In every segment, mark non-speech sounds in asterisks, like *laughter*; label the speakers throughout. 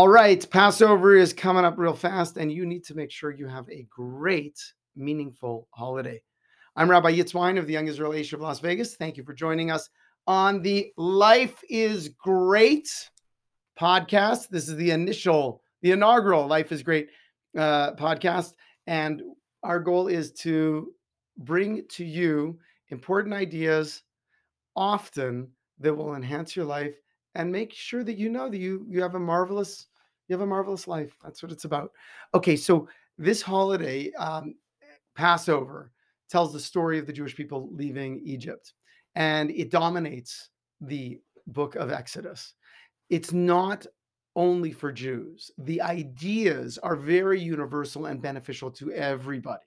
Speaker 1: All right, Passover is coming up real fast, and you need to make sure you have a great, meaningful holiday. I'm Rabbi Yitz Wyne of the Young Israel Aish of Las Vegas. Thank you for joining us on the Life is Great podcast. This is the initial, the inaugural Life is Great uh, podcast. And our goal is to bring to you important ideas often that will enhance your life and make sure that you know that you you have a marvelous you have a marvelous life. That's what it's about. Okay, so this holiday, um, Passover, tells the story of the Jewish people leaving Egypt, and it dominates the book of Exodus. It's not only for Jews. The ideas are very universal and beneficial to everybody.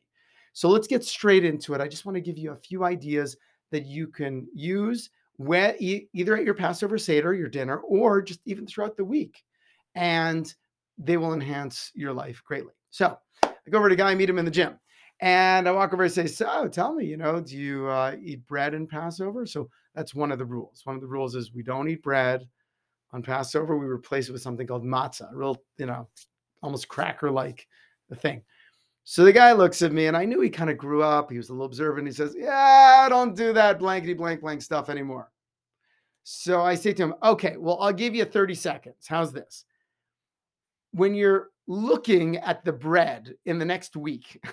Speaker 1: So let's get straight into it. I just want to give you a few ideas that you can use where, either at your Passover Seder, your dinner, or just even throughout the week. And they will enhance your life greatly. So I go over to a guy, meet him in the gym. And I walk over and say, So tell me, you know, do you uh, eat bread in Passover? So that's one of the rules. One of the rules is we don't eat bread on Passover. We replace it with something called matzah, real, you know, almost cracker like thing. So the guy looks at me and I knew he kind of grew up. He was a little observant. He says, Yeah, I don't do that blankety blank blank stuff anymore. So I say to him, Okay, well, I'll give you 30 seconds. How's this? When you're looking at the bread in the next week,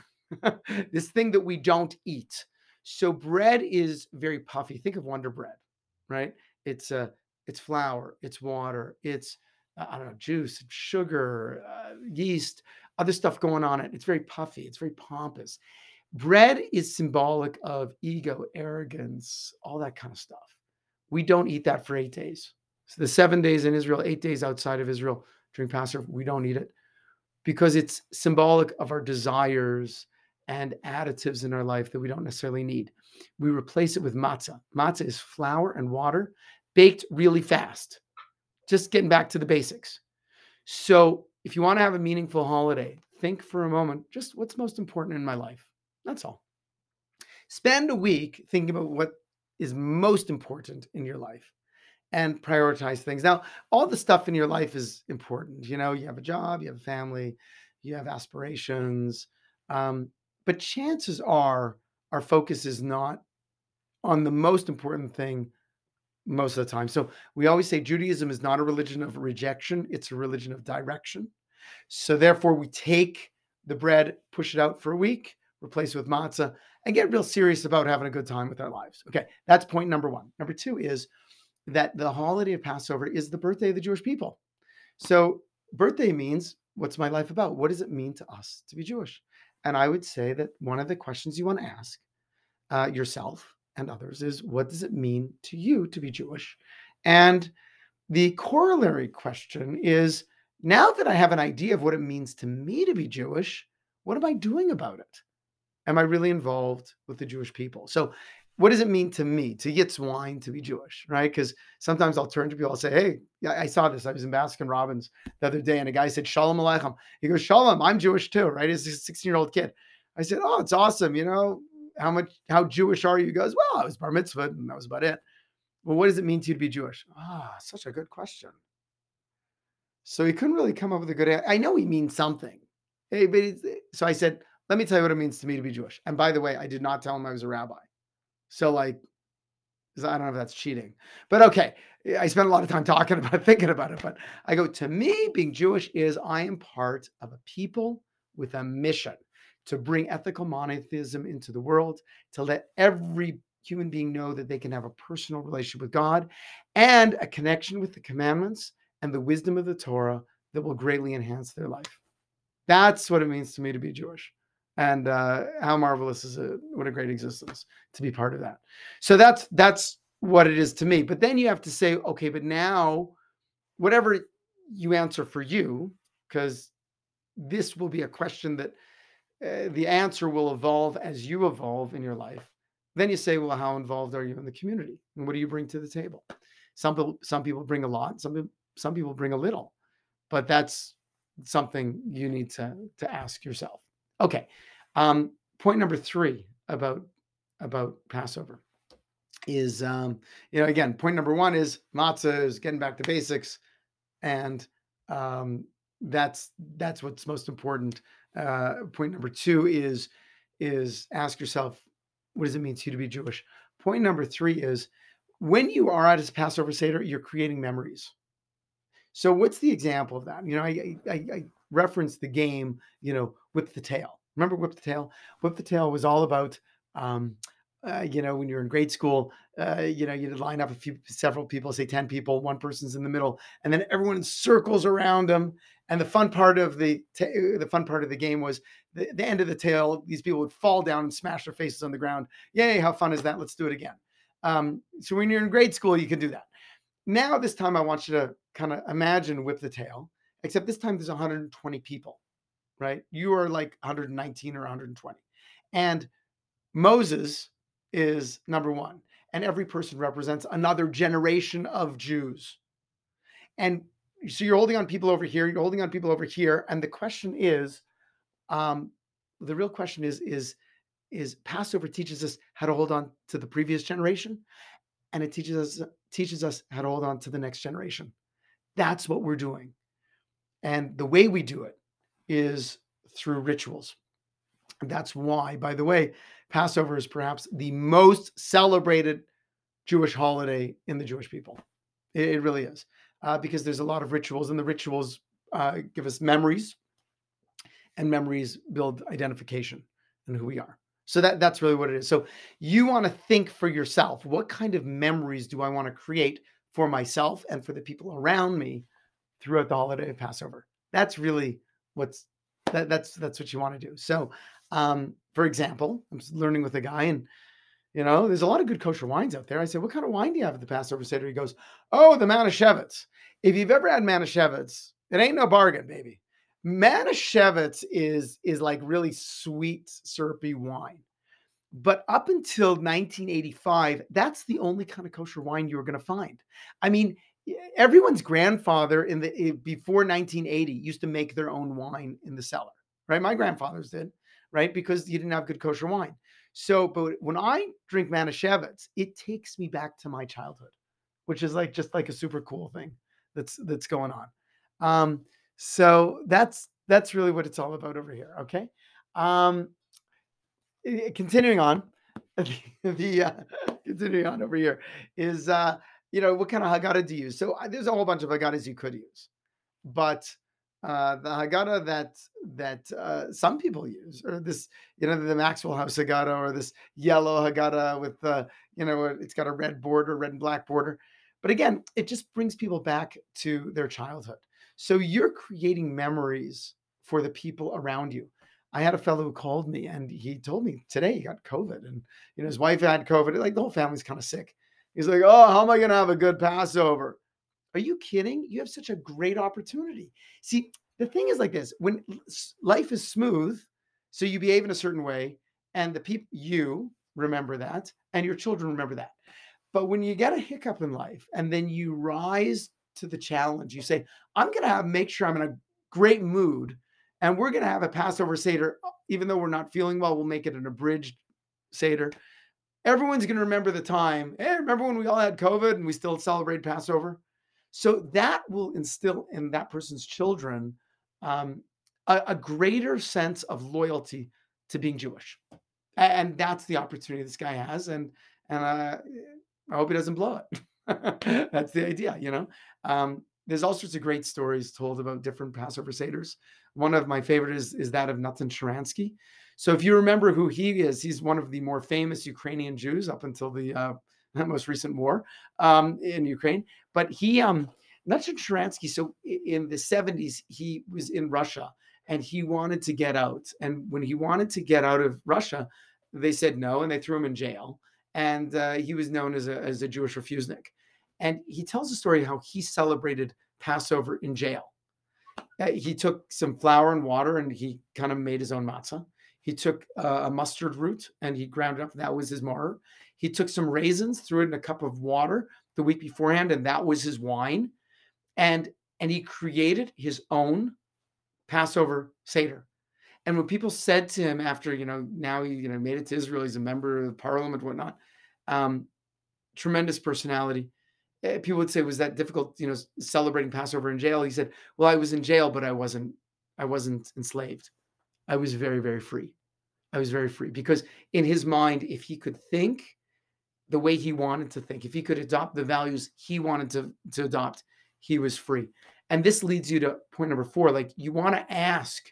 Speaker 1: *laughs* this thing that we don't eat. So bread is very puffy. Think of Wonder Bread, right? It's a uh, it's flour, it's water, it's uh, I don't know, juice, sugar, uh, yeast, other stuff going on it. It's very puffy, it's very pompous. Bread is symbolic of ego, arrogance, all that kind of stuff. We don't eat that for eight days. So the seven days in Israel, eight days outside of Israel during Passover, we don't eat it because it's symbolic of our desires and additives in our life that we don't necessarily need. We replace it with matzah. Matzah is flour and water baked really fast. Just getting back to the basics. So if you want to have a meaningful holiday, think for a moment just what's most important in my life. That's all. Spend a week thinking about what is most important in your life and prioritize things. Now, all the stuff in your life is important. You know, you have a job, you have a family, you have aspirations. Um, but chances are our focus is not on the most important thing most of the time. So we always say Judaism is not a religion of rejection, it's a religion of direction. So therefore, we take the bread, push it out for a week, replace it with matzah, and get real serious about having a good time with our lives. Okay, that's point number one. Number two is that the holiday of Passover is the birthday of the Jewish people. So birthday means what's my life about? What does it mean to us to be Jewish? And I would say that one of the questions you want to ask uh, yourself and others is what does it mean to you to be Jewish? And the corollary question is now that I have an idea of what it means to me to be Jewish, what am I doing about it? Am I really involved with the Jewish people? So, what does it mean to me, to Yitz Wyne, to be Jewish, right? Because sometimes I'll turn to people, I'll say, hey, I saw this. I was in Baskin Robbins the other day, and a guy said, Shalom Aleichem. He goes, Shalom, I'm Jewish too, right? He's a 16 year old kid. I said, oh, it's awesome. You know, how much how Jewish are you? He goes, well, I was bar mitzvah, and that was about it. Well, what does it mean to you to be Jewish? Ah, such a good question. So he couldn't really come up with a good answer. I know he means something. Hey, but so I said, let me tell you what it means to me to be Jewish. And by the way, I did not tell him I was a rabbi. So like, I don't know if that's cheating, but okay. Eh, I spent a lot of time talking *laughs* about thinking about it. But I go, to me, being Jewish is I am part of a people with a mission to bring ethical monotheism into the world, to let every human being know that they can have a personal relationship with God and a connection with the commandments and the wisdom of the Torah that will greatly enhance their life. That's what it means to me to be Jewish. And uh, how marvelous is it? What a great existence to be part of that. So that's that's what it is to me. But then you have to say, okay, but now, whatever you answer for you, because this will be a question that uh, the answer will evolve as you evolve in your life. Then you say, well, how involved are you in the community, and what do you bring to the table? Some people, some people bring a lot. Some some people bring a little, but that's something you need to to ask yourself. Okay, um, point number three about about Passover is um, you know again point number one is matzah is getting back to basics, and Um, that's that's what's most important. Uh, point number two is is ask yourself, what does it mean to you to be Jewish? Point number three is when you are at a Passover Seder, you're creating memories. So what's the example of that? You know, I, I, I referenced the game, you know, Whip the Tail. Remember Whip the Tail? Whip the Tail was all about, um, uh, you know, when you're in grade school, uh, you know, you'd line up a few, several people, say 10 people, one person's in the middle, and then everyone circles around them. And the fun part of the, the fun part of the game was the, the end of the tail. These people would fall down and smash their faces on the ground. Yay. How fun is that? Let's do it again. Um, so when you're in grade school, you can do that. Now, this time I want you to kind of imagine whip the tail, except this time there's 120 people, right? You are like 119 or 120. And Moses is number one. And every person represents another generation of Jews. And so you're holding on people over here, you're holding on people over here. And the question is, um, the real question is, is, is Passover teaches us how to hold on to the previous generation, and it teaches us teaches us how to hold on to the next generation. That's what we're doing. And the way we do it is through rituals. That's why, by the way, Passover is perhaps the most celebrated Jewish holiday in the Jewish people. It, it really is, uh, because there's a lot of rituals, and the rituals uh, give us memories, and memories build identification and who we are. So that that's really what it is. So you want to think for yourself, what kind of memories do I want to create for myself and for the people around me throughout the holiday of Passover? That's really what's that, that's that's what you want to do. So um, for example, I'm learning with a guy and you know, there's a lot of good kosher wines out there. I said, What kind of wine do you have at the Passover Seder? He goes, Oh, the Manischewitz. If you've ever had Manischewitz, it ain't no bargain, baby. Manischewitz is is like really sweet, syrupy wine. But up until 1985, that's the only kind of kosher wine you were going to find. I mean, everyone's grandfather in the eh, before 1980 used to make their own wine in the cellar, right? My grandfathers did, right? Because you didn't have good kosher wine. So, but when I drink Manischewitz, it takes me back to my childhood, which is like just like a super cool thing that's that's going on. Um, so that's that's really what it's all about over here. Okay. Um, continuing on, *laughs* the uh, *laughs* continuing on over here is uh, you know what kind of Haggadah do you use? So uh, there's a whole bunch of Haggadahs you could use, but uh, the Haggadah that that uh, some people use, or this you know the Maxwell House Haggadah, or this yellow Haggadah with the you know it's got a red border, red and black border. But again, it just brings people back to their childhood. So you're creating memories for the people around you. I had a fellow who called me and he told me today he got COVID and you know his wife had COVID. Like the whole family's kind of sick. He's like, Oh, how am I gonna have a good Passover? Are you kidding? You have such a great opportunity. See, the thing is like this when life is smooth, so you behave in a certain way, and the people you remember that, and your children remember that. But when you get a hiccup in life and then you rise to the challenge. You say, I'm going to have make sure I'm in a great mood and we're going to have a Passover Seder. Even though we're not feeling well, we'll make it an abridged Seder. Everyone's going to remember the time. Hey, remember when we all had COVID and we still celebrate Passover? So that will instill in that person's children um, a, a, greater sense of loyalty to being Jewish. And that's the opportunity this guy has. And, and uh, I hope he doesn't blow it. *laughs* That's the idea, you know. Um, there's all sorts of great stories told about different Passover Seders. One of my favorite is, is that of Natan Sharansky. So if you remember who he is, he's one of the more famous Ukrainian Jews up until the uh, *laughs* most recent war um, in Ukraine. But he, um, Natan Sharansky, so in the 70s, he was in Russia and he wanted to get out. And when he wanted to get out of Russia, they said no and they threw him in jail. And uh, he was known as a, as a Jewish refusenik. And he tells a story how he celebrated Passover in jail. Uh, he took some flour and water and he kind of made his own matzah. He took uh, a mustard root and he ground it up. That was his maror. He took some raisins, threw it in a cup of water the week beforehand, and that was his wine. And and he created his own Passover Seder. And when people said to him after, you know, now he, you know, made it to Israel, he's a member of parliament, whatnot, um, tremendous personality eh, people would say, "Was that difficult?" You know, celebrating Passover in jail. He said, "Well, I was in jail, but I wasn't. I wasn't enslaved. I was very, very free. I was very free because in his mind, if he could think the way he wanted to think, if he could adopt the values he wanted to to adopt, he was free." And this leads you to point number four. Like you want to ask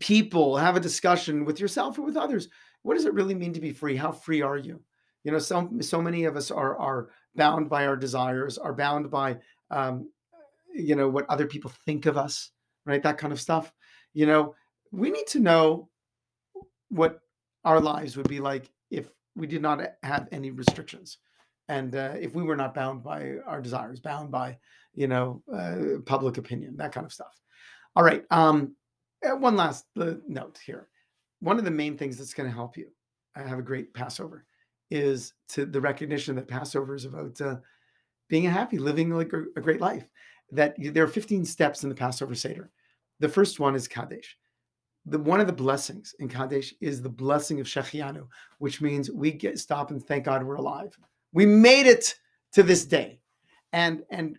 Speaker 1: people, have a discussion with yourself or with others. What does it really mean to be free? How free are you? You know, so so many of us are are bound by our desires, are bound by um, you know what other people think of us, right? That kind of stuff. You know, we need to know what our lives would be like if we did not have any restrictions, and uh, if we were not bound by our desires, bound by you know uh, public opinion, that kind of stuff. All right. Um, uh, one last uh, note here. One of the main things that's going to help you uh, have a great Passover is to the recognition that Passover is about uh, being happy, living like a, a, great life. That you, there are 15 steps in the Passover Seder. The first one is Kadesh. The, one of the blessings in Kadesh is the blessing of Shehecheyanu, which means we get stop and thank God we're alive. We made it to this day. And and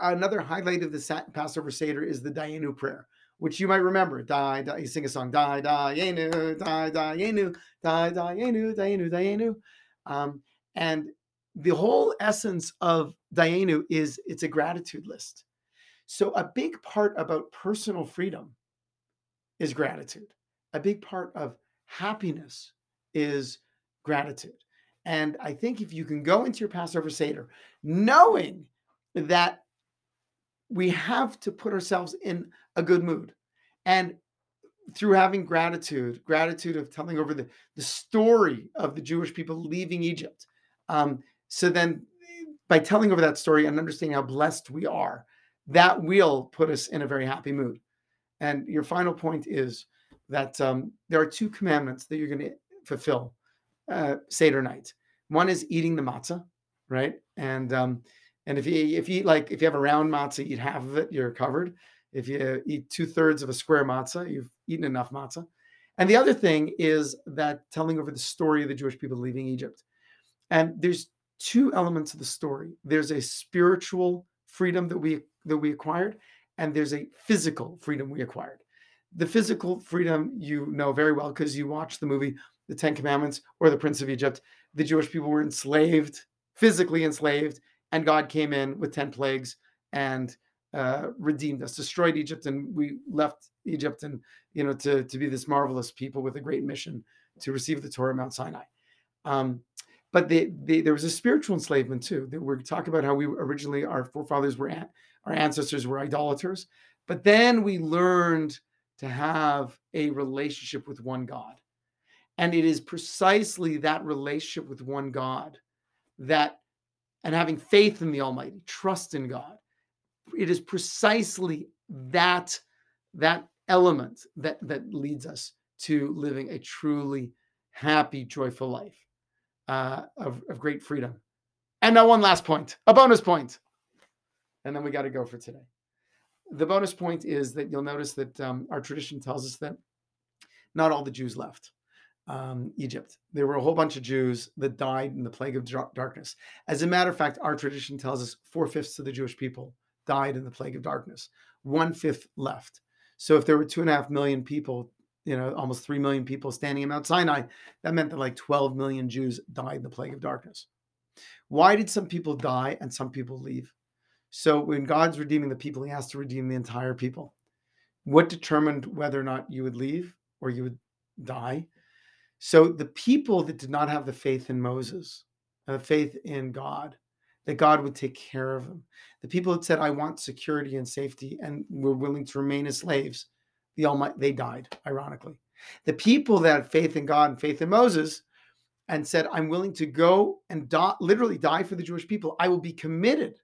Speaker 1: another highlight of the Passover Seder is the Dayenu prayer, which you might remember. Die, die, you sing a song, die, die, yenu, die, die, yenu, die, die, yenu, dayenu, dayenu. Um, and the whole essence of Dayenu is it's a gratitude list. So a big part about personal freedom is gratitude. A big part of happiness is gratitude. And I think if you can go into your Passover Seder knowing that we have to put ourselves in a good mood. And through having gratitude, gratitude of telling over the, the story of the Jewish people leaving Egypt. Um, so then by telling over that story and understanding how blessed we are, that will put us in a very happy mood. And your final point is that um, there are two commandments that you're going to fulfill uh, Seder night. One is eating the matzah, right? And um, and if you if you eat like if you have a round matzah, eat half of it, you're covered. If you eat two thirds of a square matzah, you've eaten enough matzah. And the other thing is that telling over the story of the Jewish people leaving Egypt. And there's two elements of the story. There's a spiritual freedom that we that we acquired, and there's a physical freedom we acquired. The physical freedom you know very well because you watched the movie The Ten Commandments or The Prince of Egypt. The Jewish people were enslaved, physically enslaved, and God came in with 10 plagues and uh, redeemed us, destroyed Egypt, and we left Egypt and you know to, to be this marvelous people with a great mission to receive the Torah Mount Sinai. Um, but the, the, there was a spiritual enslavement too. That we're talking about how we originally our forefathers were our ancestors were idolaters, but then we learned to have a relationship with one God, and it is precisely that relationship with one God that and having faith in the Almighty, trust in God. It is precisely that that element that that leads us to living a truly happy, joyful life uh, of, of great freedom. And now one last point, a bonus point, and then we got to go for today. The bonus point is that you'll notice that um, our tradition tells us that not all the Jews left um, Egypt. There were a whole bunch of Jews that died in the plague of darkness. As a matter of fact, our tradition tells us four fifths of the Jewish people died in the plague of darkness. One fifth left. So if there were two and a half million people, you know, almost three million people standing in Mount Sinai, that meant that like 12 million Jews died in the plague of darkness. Why did some people die and some people leave? So when God's redeeming the people, he has to redeem the entire people. What determined whether or not you would leave or you would die? So the people that did not have the faith in Moses, the faith in God, that God would take care of them, the people that said, I want security and safety and were willing to remain as slaves, the Almighty, they died, ironically. The people that had faith in God and faith in Moses and said, I'm willing to go and die, literally die for the Jewish people, I will be committed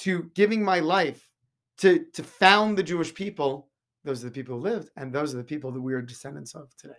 Speaker 1: to giving my life to, to found the Jewish people. Those are the people who lived, and those are the people that we are descendants of today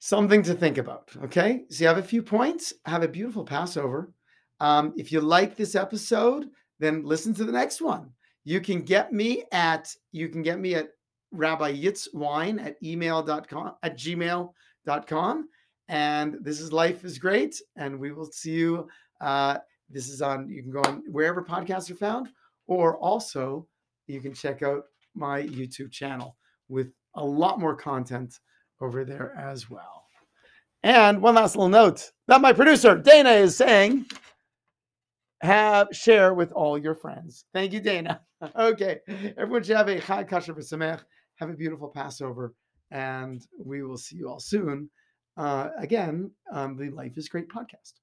Speaker 1: something to think about. Okay. So you have a few points. Have a beautiful Passover. Um, if you like this episode, then listen to the next one. You can get me at you can get me at Rabbi Yitzwyne at email.com at gmail.com. And this is Life is Great. And we will see you Uh, this is on, you can go on wherever podcasts are found, or also you can check out my YouTube channel with a lot more content over there as well. And one last little note that my producer, Dana, is saying have share with all your friends. Thank you, Dana. *laughs* okay. Everyone should have a Chag Kasher V'Sameach. Have a beautiful Passover. And we will see you all soon. Uh, again, on the Life is Great podcast.